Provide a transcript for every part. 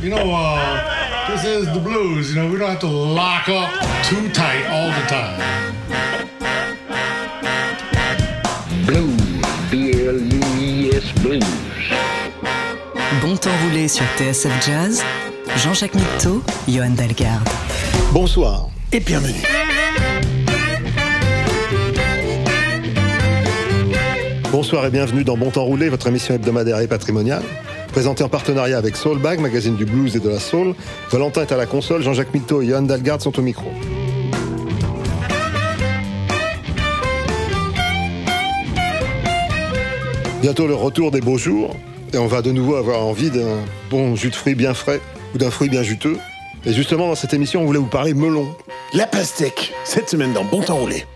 You know, uh, this is the blues. You know, we don't have to lock up too tight all the time. Blues. Bon temps roulé sur TSF Jazz, Jean-Jacques Mitteau, Johan Dalgarde. Bonsoir et bienvenue. Bonsoir et bienvenue dans Bon Temps Roulé, votre émission hebdomadaire et patrimoniale. Présentée en partenariat avec Soulbag, magazine du blues et de la soul. Valentin est à la console, Jean-Jacques Mitteau et Johan Dalgarde sont au micro. Bientôt le retour des beaux jours, et on va de nouveau avoir envie d'un bon jus de fruits bien frais ou d'un fruit bien juteux. Et justement, dans cette émission, on voulait vous parler melon. La pastèque, cette semaine dans Bon Temps Roulé.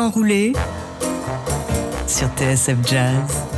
Bon temps roulé sur TSF Jazz.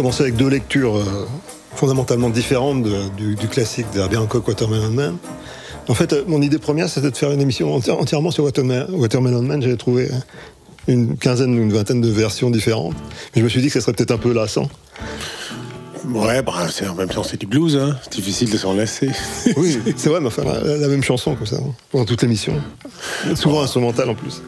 Commencé avec deux lectures euh, fondamentalement différentes de- du, du classique d'Herbie Hancock, Watermelon Man. En fait, euh, mon idée première, c'était de faire une émission enti- entièrement sur Waterme- Watermelon Man. J'avais trouvé une quinzaine ou une vingtaine de versions différentes. Mais je me suis dit que ça serait peut-être un peu lassant. Ouais, bah, c'est, en même temps, c'est du blues, hein. C'est difficile de s'en lasser. Oui, c'est vrai, mais enfin, la, la même chanson comme ça, hein, pendant toute l'émission. Souvent instrumentale en plus.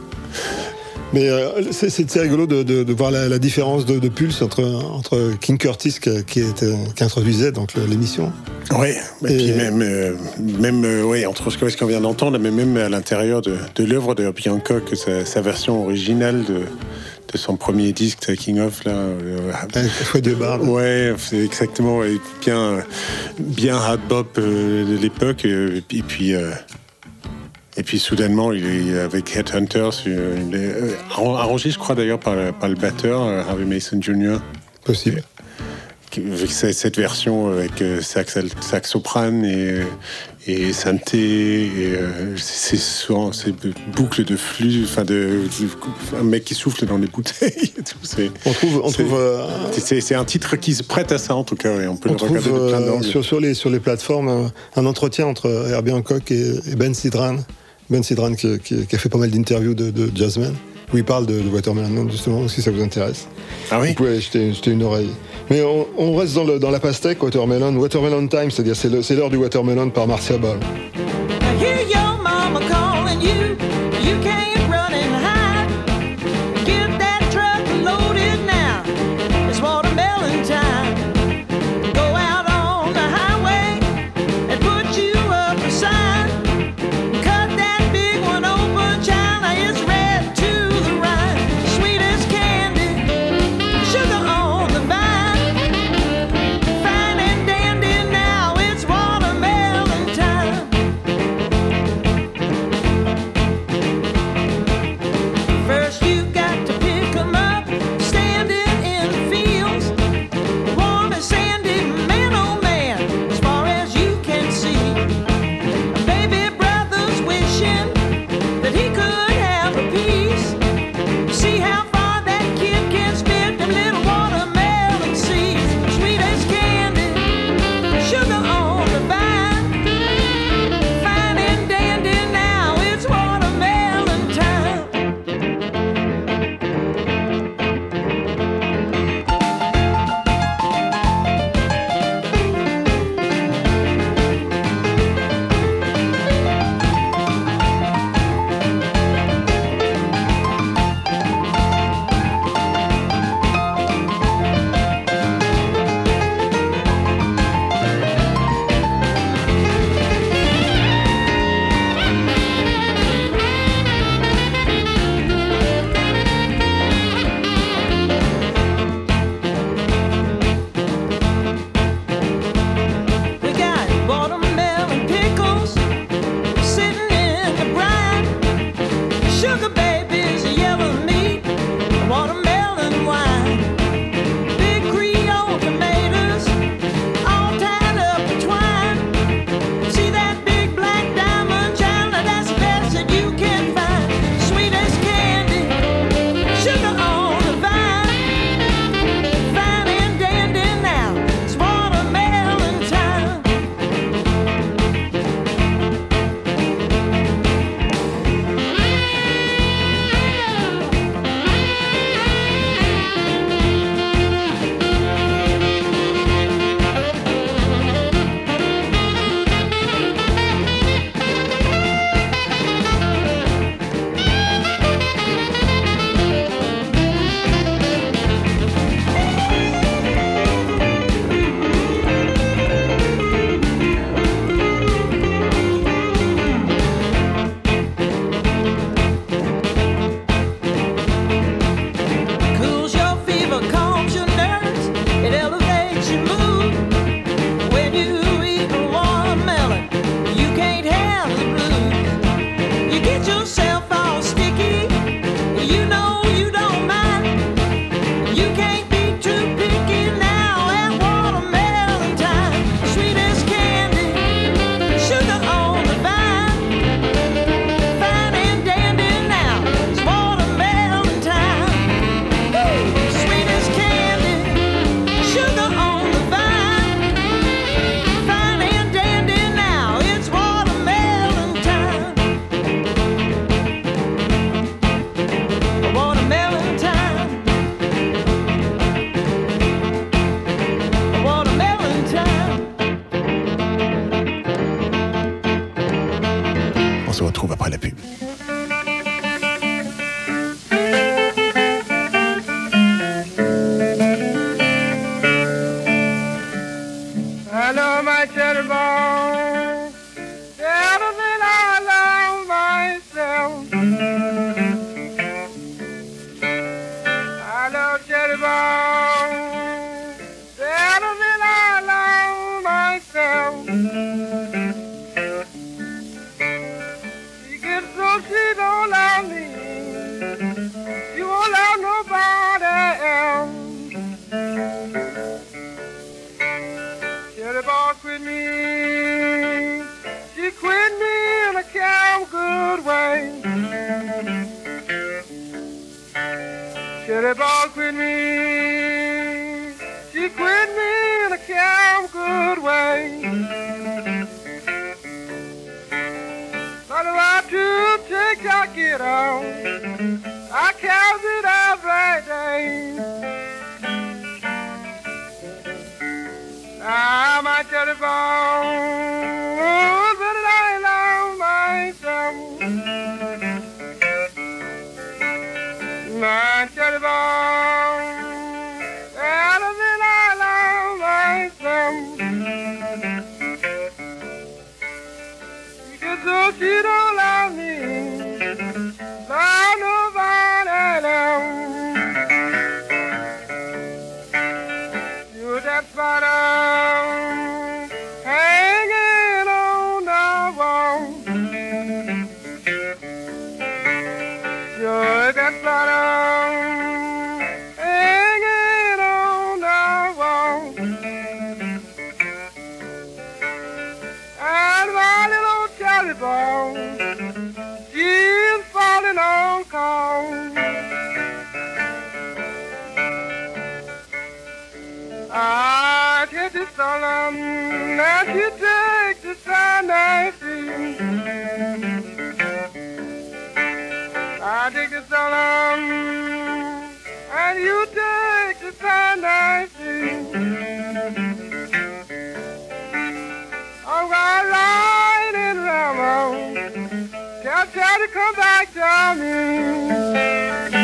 Mais euh, c'est, rigolo de, de- de voir la, la différence de, de pulse entre, entre King Curtis qui, qui, était- qui introduisait donc l'émission. Ouais, et, Et- puis même, euh, même euh, ouais, entre ce qu'on vient d'entendre, mais même à l'intérieur de, de l'œuvre de Herbie Hancock, sa, sa version originale de, de son premier disque, King of, là. euh. Ouais, c'est exactement ouais, bien, bien hard bop euh, de l'époque. euh, Et puis, et puis, soudainement, il est avec Headhunters, il est, euh, arran- arrangé, je crois d'ailleurs par, le- par le batteur euh, Harvey Mason Jr. Possible. Avec ce- cette version avec euh, sax, sax soprane et, et synthé, et c'est souvent ces boucles de flux, enfin de, de- un mec qui souffle dans les bouteilles. et tout, c'est- On trouve, on C'est- trouve, c'est un titre qui se prête à ça en tout cas, et on peut on le trouve regarder de plein d'angles. sur, sur, les, sur les plateformes un entretien entre Herbie Hancock et, et Ben Sidran. Ben Sidran qui, qui- qui a fait pas mal d'interviews de, de jazzmen, où il parle de, de Watermelon justement, si ça vous intéresse. Ah oui? Vous pouvez jeter, jeter une oreille. Mais on, on reste dans, le- dans la pastèque, Watermelon. Watermelon Time, c'est-à-dire c'est le- c'est l'heure du Watermelon par Marcia Ball. I hear your mama calling you. You can't quit me. She quit me in a damn good way. But if I do take I get out, I count it every day. I'm a cherry take and she takes the free. I take the solemn and you take the free. I'm gonna ride in come back to me.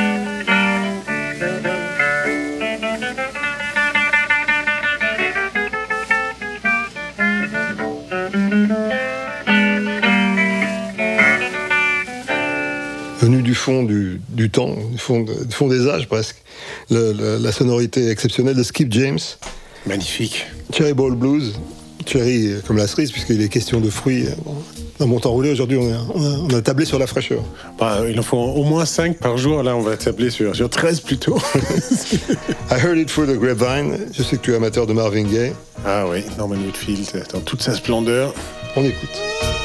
Fond du, du temps, du fond, de- du fond des âges presque, le- le- la sonorité exceptionnelle de Skip James, Magnifique. Cherry Ball Blues, Cherry euh, comme la cerise puisqu'il est question de fruits. euh. Dans mon temps roulé, aujourd'hui, on a, on, a, on a tablé sur la fraîcheur. Bah, il en faut au moins 5 par jour. Là, on va tabler sur, sur 13 plutôt. I heard it through the grapevine. Je sais que tu es amateur de Marvin Gaye. ah oui, Norman Whitfield, dans toute sa splendeur. On écoute.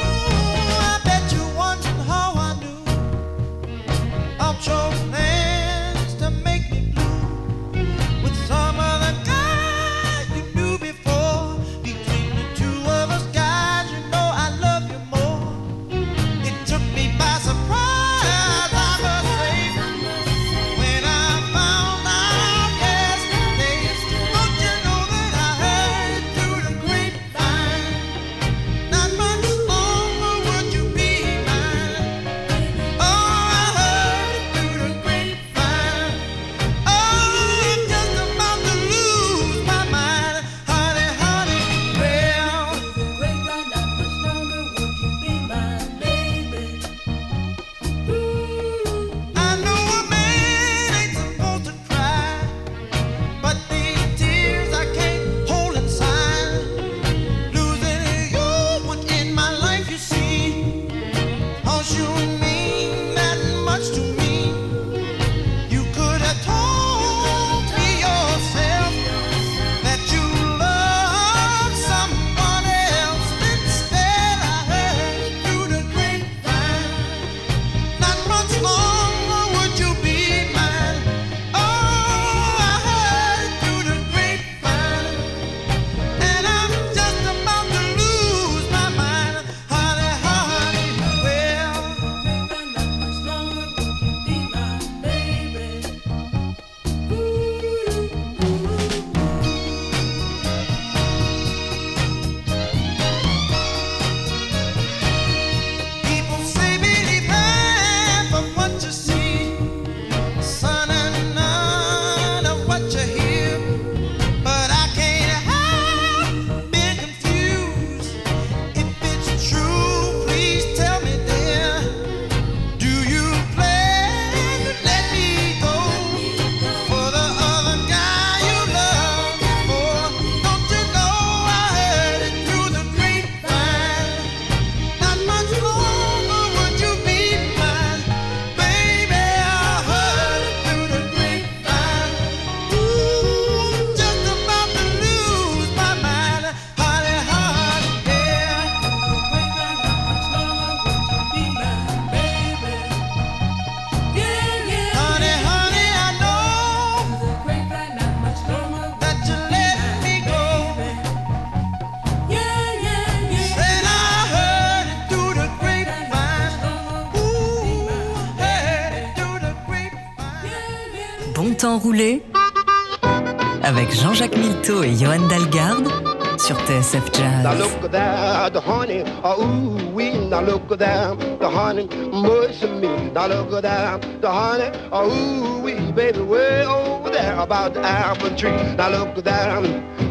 Oh ooh wee. Now look there, the honey, mercy me. Now look there, the honey, oh ooh wee, baby, way over there about the apple tree. Now look there,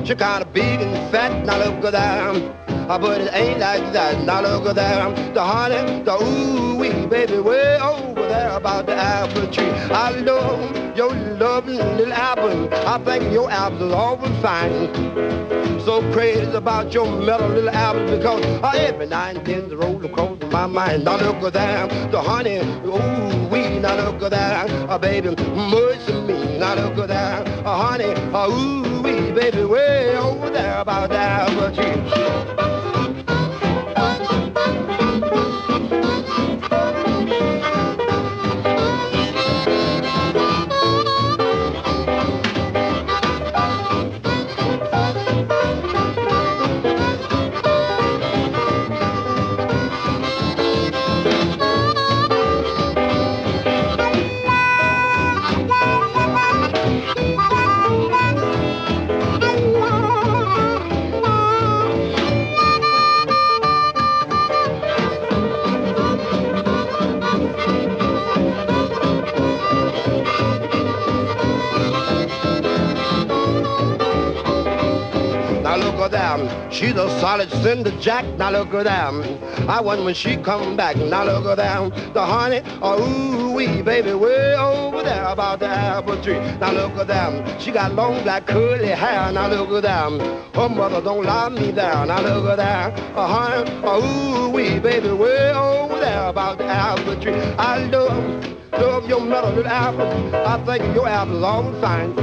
she kinda big and fat. Now look there, uh, but it ain't like that. Now look there, the honey, the ooh wee, baby, way over there about the apple tree. I love your lovely little apple. I think your apples are always fine so crazy about your mellow little apple because uh, every then the roll across my mind. Now look at that, the honey, ooh wee. Now look at that, uh, baby, mercy me. Now look at that, uh, honey, uh, ooh wee, baby, way over there about that tree. She's a solid cinder jack. Now look at them. I want when she come back. Now look at them. The honey, oh ooh wee, baby, way over there about the apple tree. Now look at them. She got long black curly hair. Now look at them. Her mother don't love me there. Now look at that. Uh, honey, oh ooh wee, baby, way over there about the apple tree. I love, love your metal little apple. I think your apple's always fine.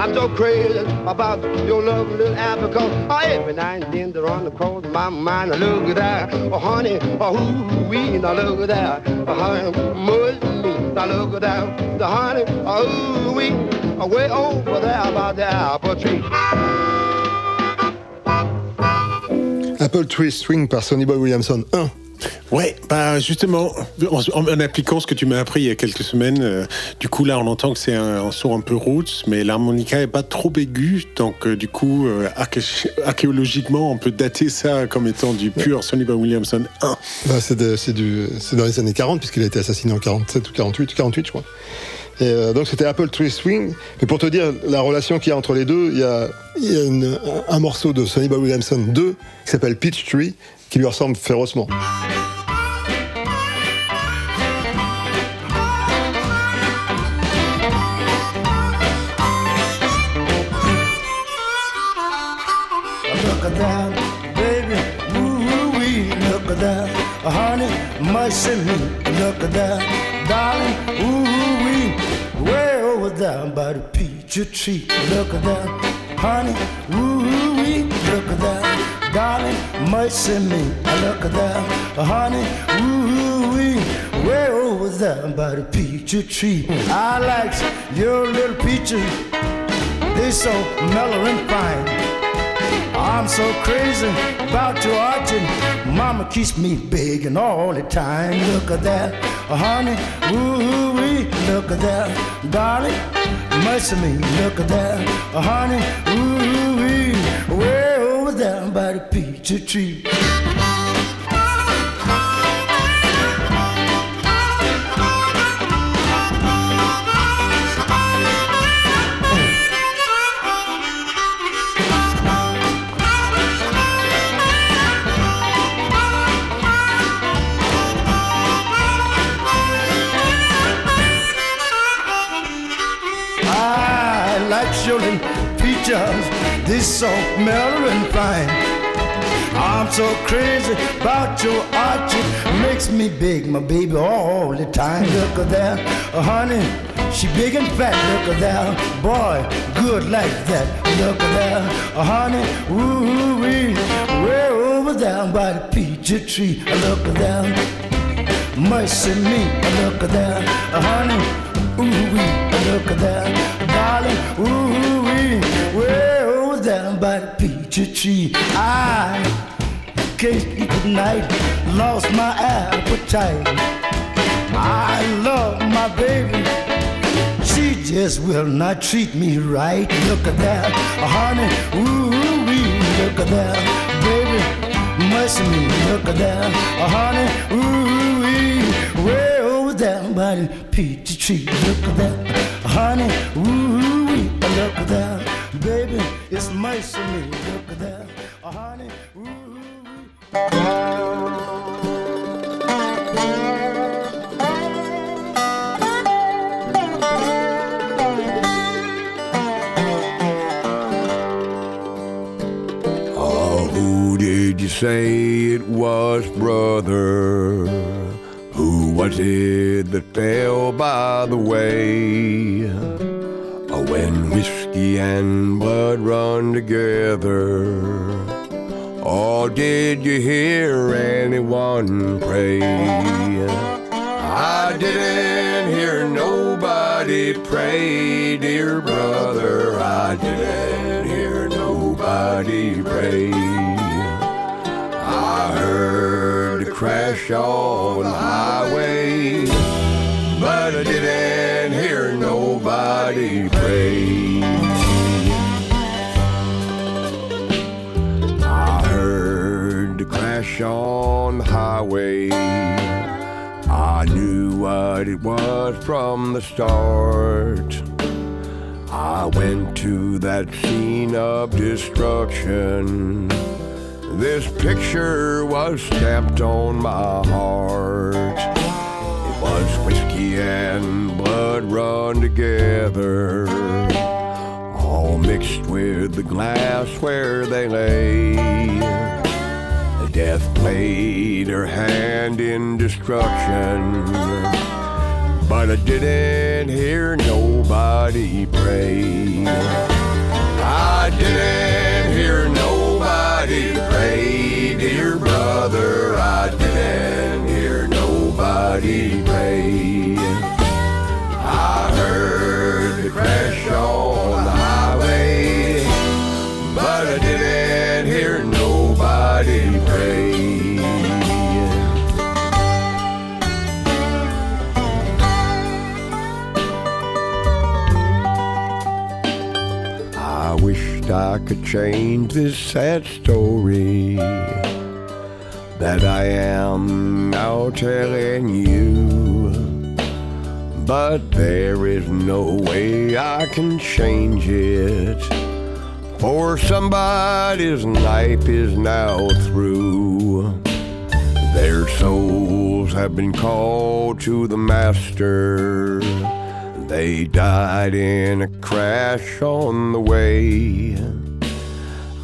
I'm so crazy about your love, little because oh, every night and then they're on the cross of my mind. Now look at that, oh honey, oh ooh wee, now look at that, oh honey, much me. Now look at that, the honey, oh wee, oh, way over there about the apple tree. Apple Tree Swing par Sonny Boy Williamson 1. Ouais, bah justement, en, appliquant ce que tu m'as appris il y a quelques semaines, euh, du coup là on entend que c'est un, un son un peu roots, mais l'harmonica est pas trop aiguë, donc euh, du coup euh, arché- archéologiquement on peut dater ça comme étant du pur Sonny Boy Williamson 1. Bah, c'est dans les années 40, puisqu'il a été assassiné en 47 ou 48, 48 je crois. Et donc c'était Apple Tree Swing. Mais pour te dire la relation qu'il y a entre les deux, il y a, il y a une- un, un morceau de Sonny Boy Williamson 2 qui s'appelle Peach Tree, qui lui ressemble férocement. Look at that, baby, woo wee. Look at that, honey, mercy me. Tree. Look at that, uh, that, honey, woo wee. Way over there by the peach tree. I like your little peaches. They so mellow and fine. I'm so crazy about your arching. Mama keeps me begging all the time. Look at that, uh, honey, ooh wee. Look at that, darling, mercy me. Look at that, uh, honey, ooh wee. Way there by the peach tree. I like showing peaches, this so mellow and fine. I'm so crazy about your archie, makes me big, my baby, all the time. Look at that, uh, honey, she big and fat. Look at that, boy, good like that. Look at that, uh, honey, ooh wee, way over there by the peach tree. Look at that, mercy me. Look at that, uh, honey, ooh wee. Look at that, darling, ooh wee, way by the peach tree. I can't eat tonight, lost my appetite. I love my baby, she just will not treat me right. Look at that, honey, ooh wee, look at that, baby, mercy me, look at that, honey, ooh wee, way over there by the peachy tree. Look at that, honey, ooh look that, baby, it's mercy me, look at that, honey. Oh, who did you say it was, brother? Who was it that fell by the way? Whiskey and blood run together. Oh, did you hear anyone pray? I didn't hear nobody pray, dear brother. I didn't hear nobody pray. I heard the crash on the highway, but I didn't hear nobody pray. The on the highway. I knew what it was from the start. I went to that scene of destruction. This picture was stamped on my heart. It was whiskey and blood run together, all mixed with the glass where they lay. Death played her hand in destruction, but I didn't hear nobody pray. I didn't hear nobody pray, dear brother. I didn't hear nobody pray. I heard the crash on the highway, but I didn't hear I could change this sad story that I am now telling you. But there is no way I can change it. For somebody's life is now through. Their souls have been called to the Master. They died in a crash on the way.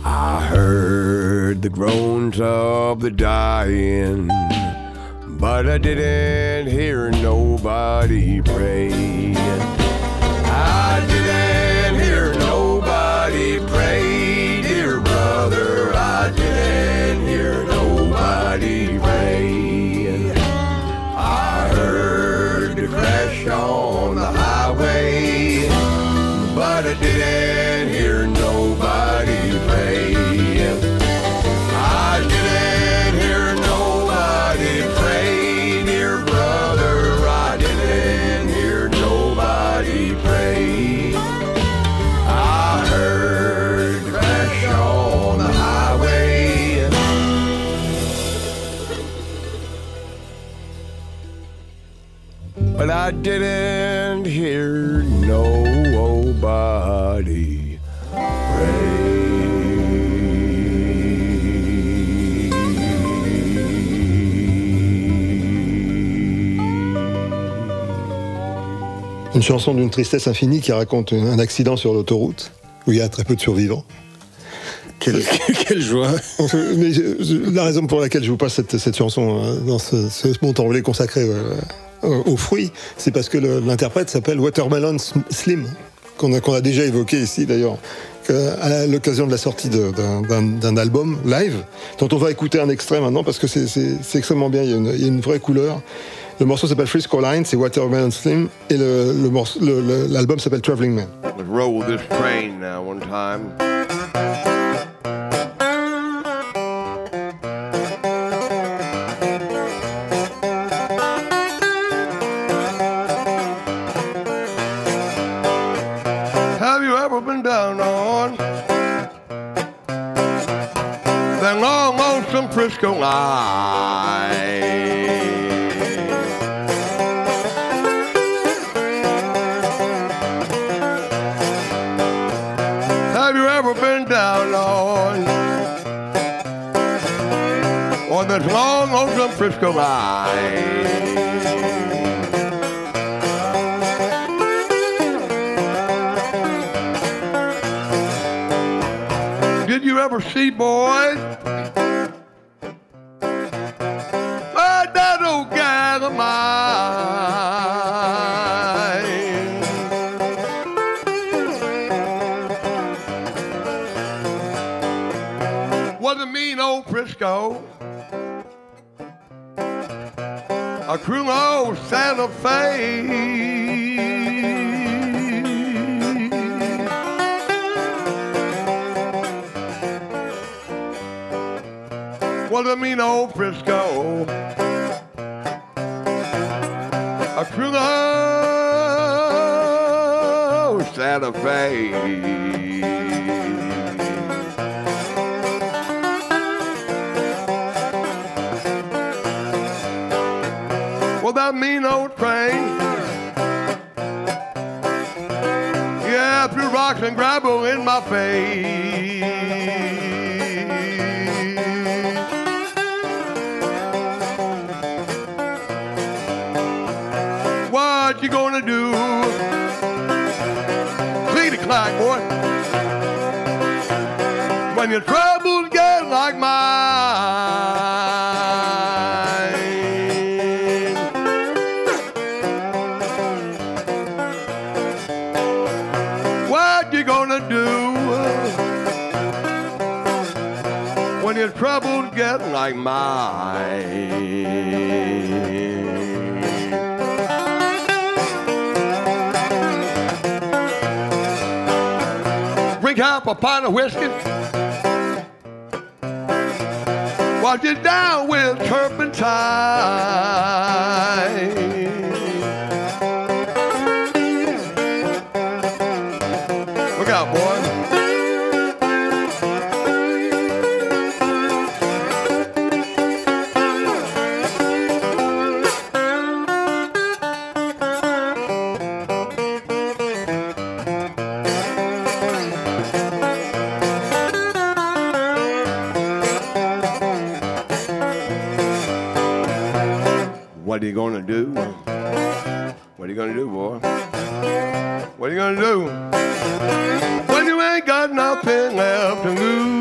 I heard the groans of the dying, but I didn't hear nobody pray. Chanson d'une tristesse infinie qui raconte un accident sur l'autoroute où il y a très peu de survivants. Quelle, quelle joie Mais la raison pour laquelle je vous passe cette, cette chanson euh, dans ce, ce montant volet consacré euh, euh, aux fruits, c'est parce que l'interprète s'appelle Watermelon Slim, qu'on a, a déjà évoqué ici d'ailleurs, à l'occasion de la sortie d'un- album live, dont on va écouter un extrait maintenant parce que c'est extrêmement bien, il y, a une, il y a une vraie couleur. Le morceau s'appelle Frisco Line, c'est Watermelon Slim, et le- le le- le- l'album s'appelle Traveling Man. Let's roll this train now one time. been down on that long lonesome Frisco line? Lonesome Frisco line? Did you ever see, boys? Was a mean old Frisco. A old Santa Fe. Well, that mean old rocks and gravel in my face. What you gonna do? Clean the clack, boy. When your troubles troubles get like mine? Drink half a pint of whiskey. Wash it down with turpentine. Gonna do? What are you gonna do, boy? What are you gonna do? When you ain't got nothing left to lose.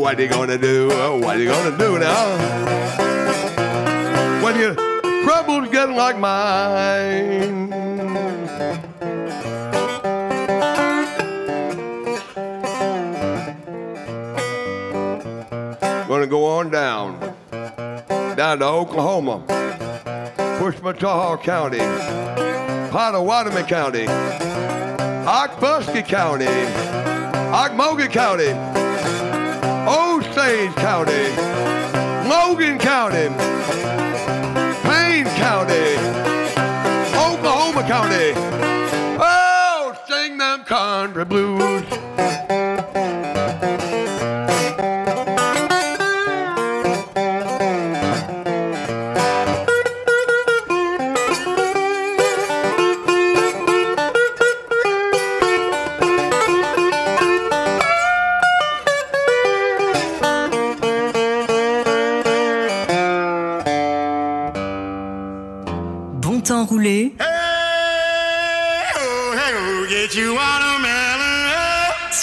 What you gonna do? What you gonna do now? When your troubles get like mine. Down to Oklahoma, Pushmataha County, Pottawatomie County, Okfuskee County, Okmulgee County, Osage County, Logan County, Payne County, Oklahoma County. Oh, sing them country blues.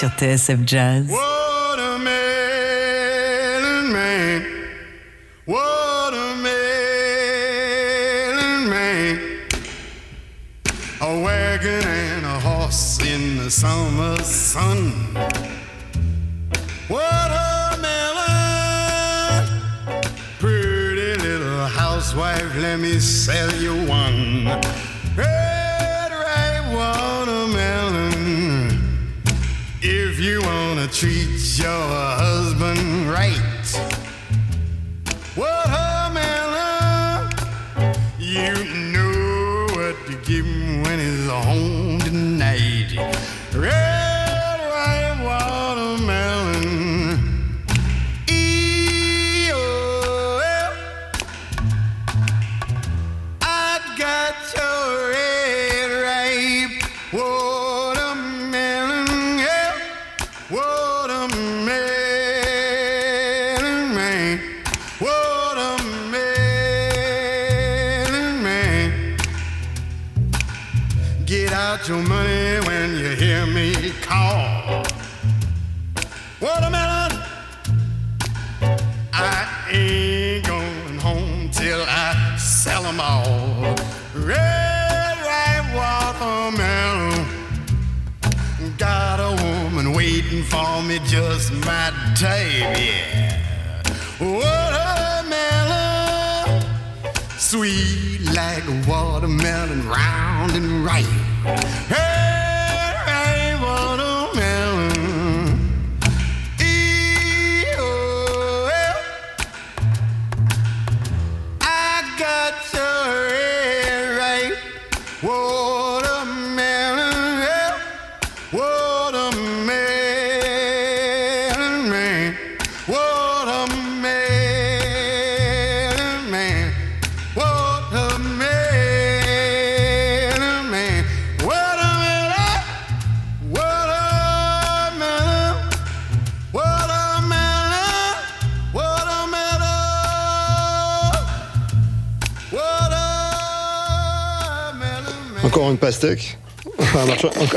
Sur TSF Jazz. man, man. A wagon and a horse in the summer sun. Watermelon, pretty little housewife, let me sell you one. Red, treat your husband right, only just my type, yeah. Watermelon, sweet like watermelon, round and ripe. Hey!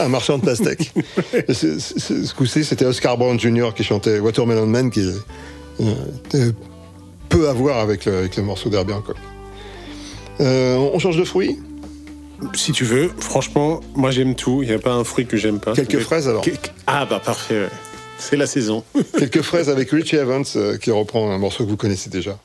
un, marchand, de pastèques. ce, coup-ci, c'était Oscar Brown Jr. qui chantait Watermelon Man, qui euh, euh peu à voir avec le, avec le morceau d'Herbien. Euh, on change de fruit Si tu veux, franchement, moi j'aime tout. Il n'y a pas un fruit que j'aime pas. Quelques fraises alors Ah bah parfait, c'est la saison. Quelques fraises avec Richie Evans euh, qui reprend un morceau que vous connaissez déjà.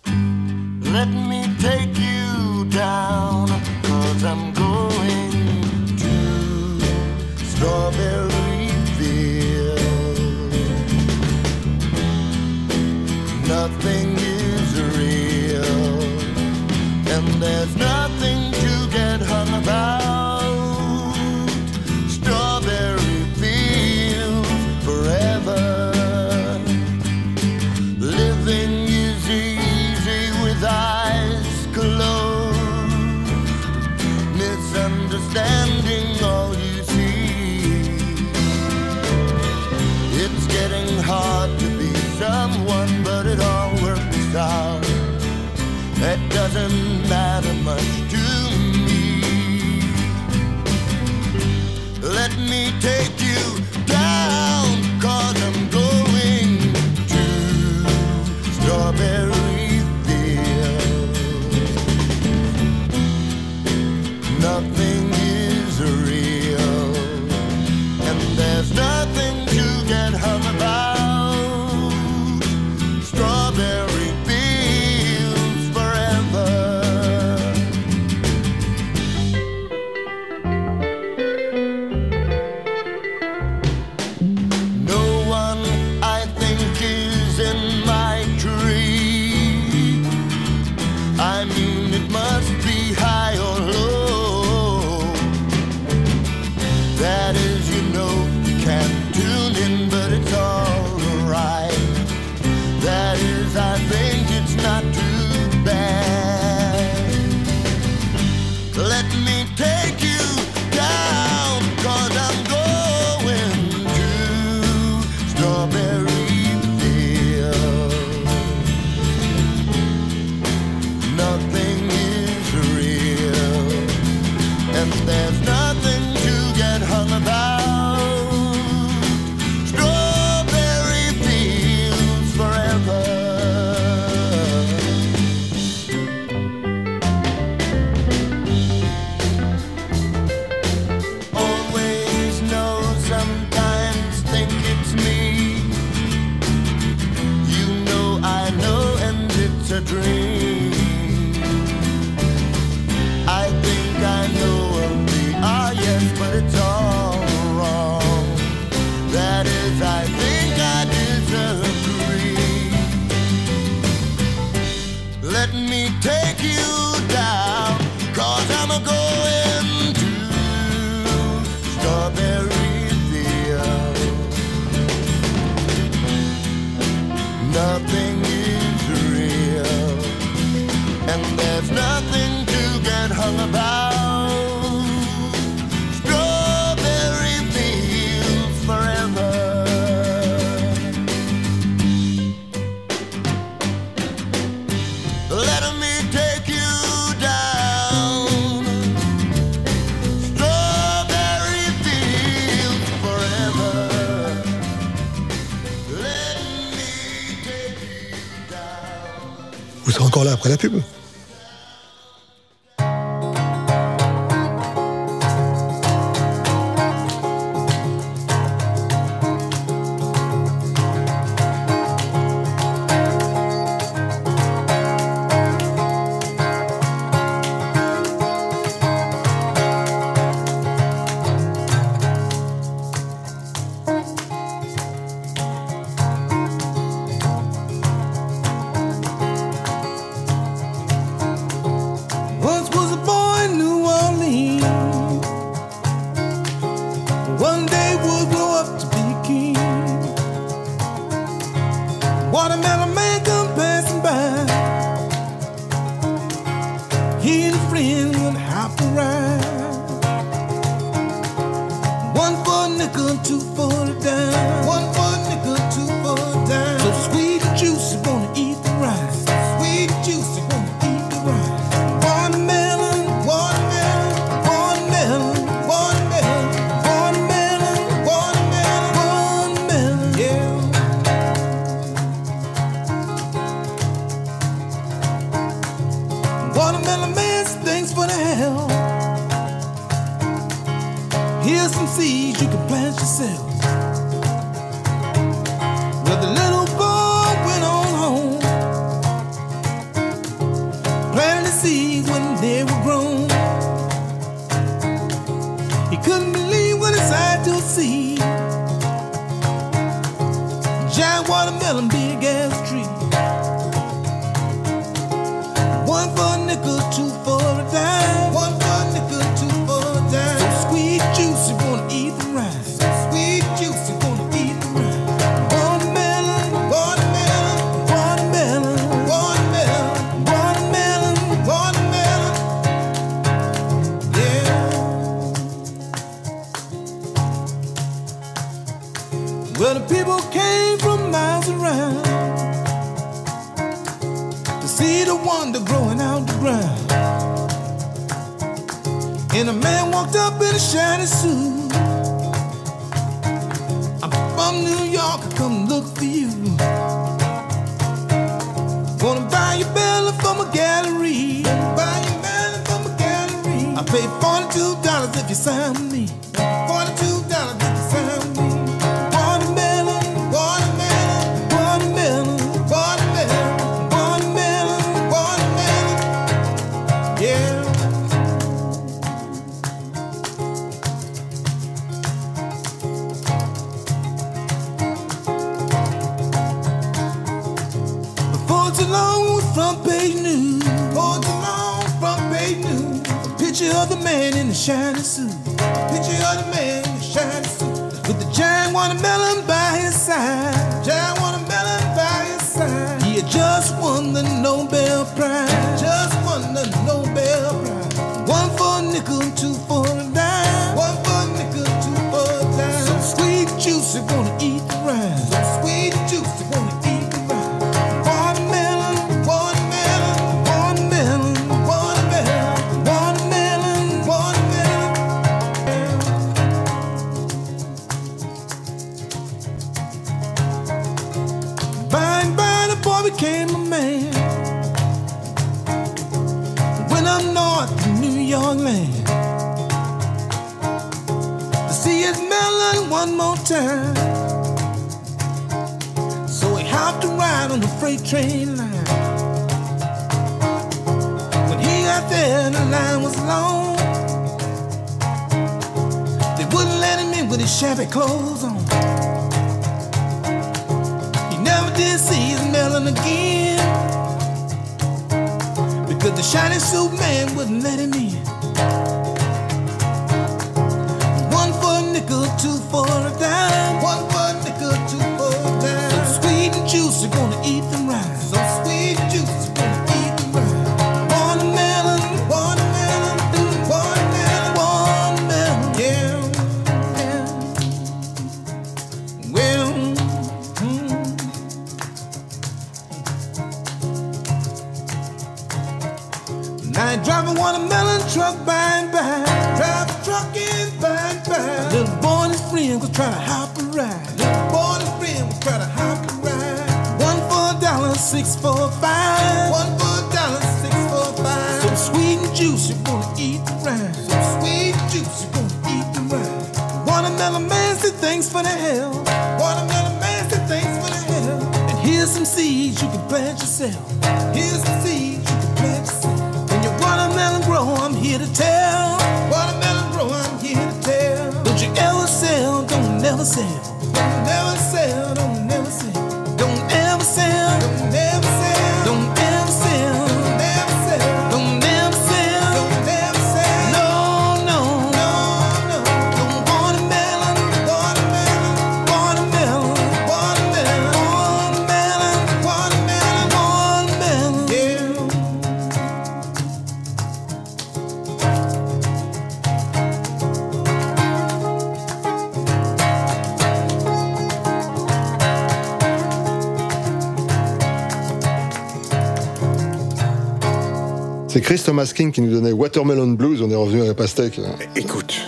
après la pub. couldn't believe what his eyes to see. Giant watermelon, big ass tree. shiny suit. I'm from New York, I come look for you. Gonna buy your belly from a gallery. Buy your belly from a gallery. I pay $42 if you sign me. shiny suit. Picture of the man in a shiny suit. With the giant watermelon by his side. Giant watermelon by his side. He had just won the Nobel Prize. Just won the Nobel subway train line. When he got there, the line was long. They wouldn't let him in with his shabby clothes on. He never did see his melon again. Because the shiny suit man wouldn't let him in. One for a nickel, two for a dime. You driving watermelon truck by and by. Drive a truck in by and by. Little boy and his friend was trying to hop a ride. Little boy and his friend was trying to hop a ride. One for a dollar, six for a five. One for a dollar, six for a five. So sweet and juicy, gonna eat the rind. So sweet and juicy, gonna eat the rind. Watermelon man said thanks for the help. Watermelon man said thanks for the help. And here's some seeds you can plant yourself. Here's some seeds grow, I'm here to tell. Watermelon grow, I'm here to tell. Don't you ever sell, don't never sell. Chris Thomas King qui nous donnait Watermelon Blues, on est revenu à la pastèque. Écoute,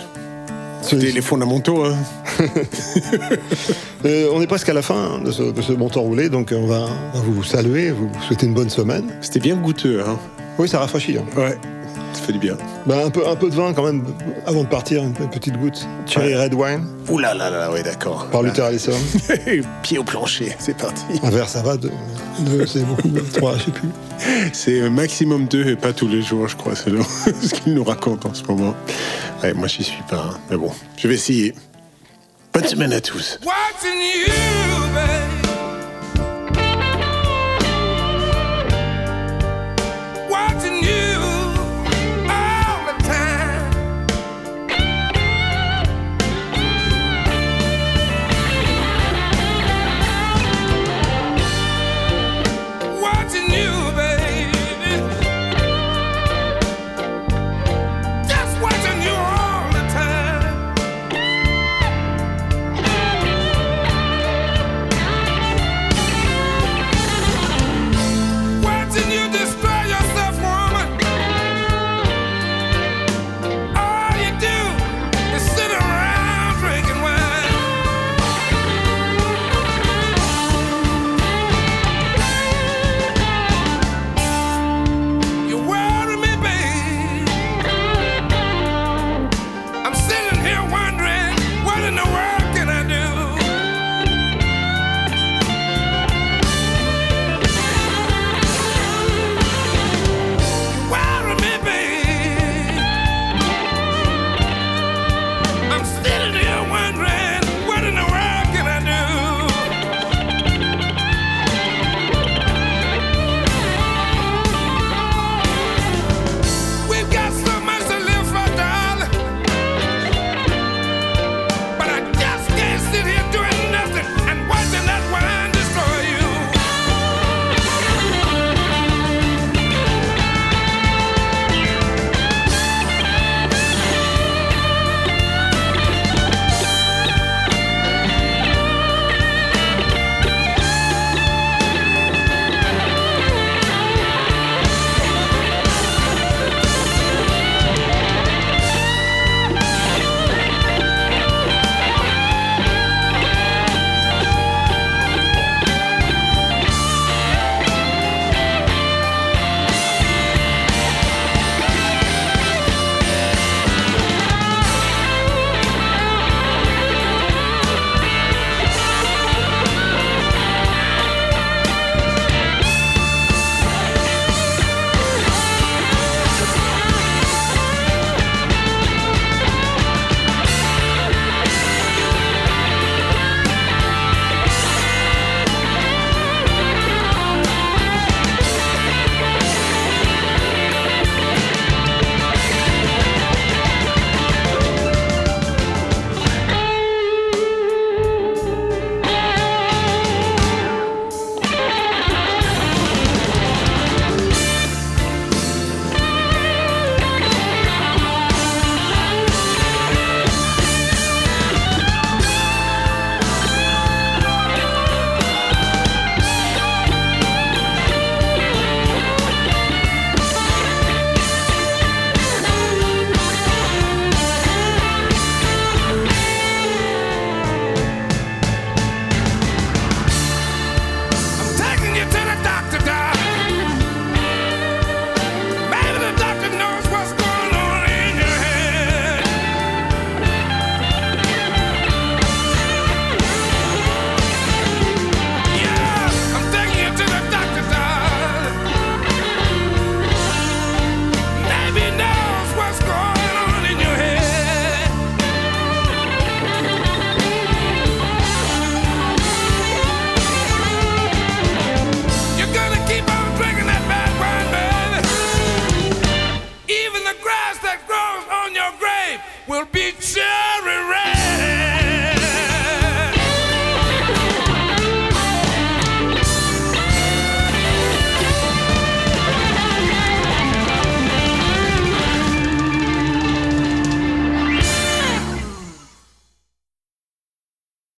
c'était les fondamentaux. Hein. Euh, on est presque à la fin de ce, de ce bon temps roulé, donc on va, on va vous saluer, vous souhaiter une bonne semaine. C'était bien goûteux. Hein. Oui, ça rafraîchit. hein. Ouais, fait du bien. Ben, un, peu, un peu de vin quand même, avant de partir, une petite goutte. Cherry Red Wine, Ouh là là là, ouais, d'accord. par Luther Allison. Pied au plancher, c'est parti. Un verre, ça va, deux, deux, c'est beaucoup, trois, je sais plus. C'est maximum deux et pas tous les jours, je crois, selon ce qu'il nous raconte en ce moment. Ouais, moi, j'y suis pas. hein. Mais bon, je vais essayer. Bonne semaine à tous. Watching you, babe?